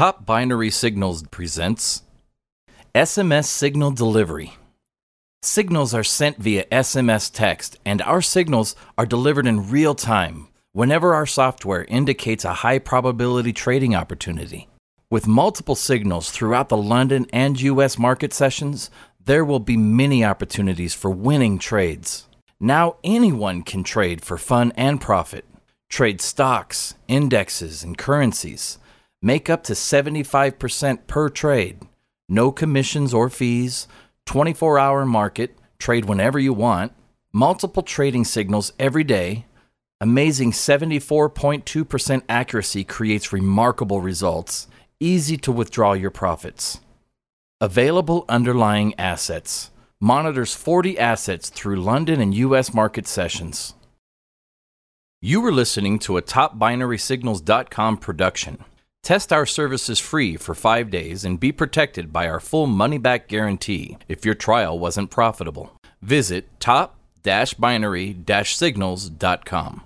Top Binary Signals presents SMS Signal Delivery. Signals are sent via SMS text, and our signals are delivered in real time whenever our software indicates a high probability trading opportunity. With multiple signals throughout the London and US market sessions, there will be many opportunities for winning trades. Now anyone can trade for fun and profit. Trade stocks, indexes, and currencies. Make up to 75% per trade. No commissions or fees. 24 hour market. Trade whenever you want. Multiple trading signals every day. Amazing 74.2% accuracy creates remarkable results. Easy to withdraw your profits. Available underlying assets. Monitors 40 assets through London and US market sessions. You were listening to a TopBinarySignals.com production. Test our services free for five days and be protected by our full money back guarantee if your trial wasn't profitable. Visit top binary signals.com.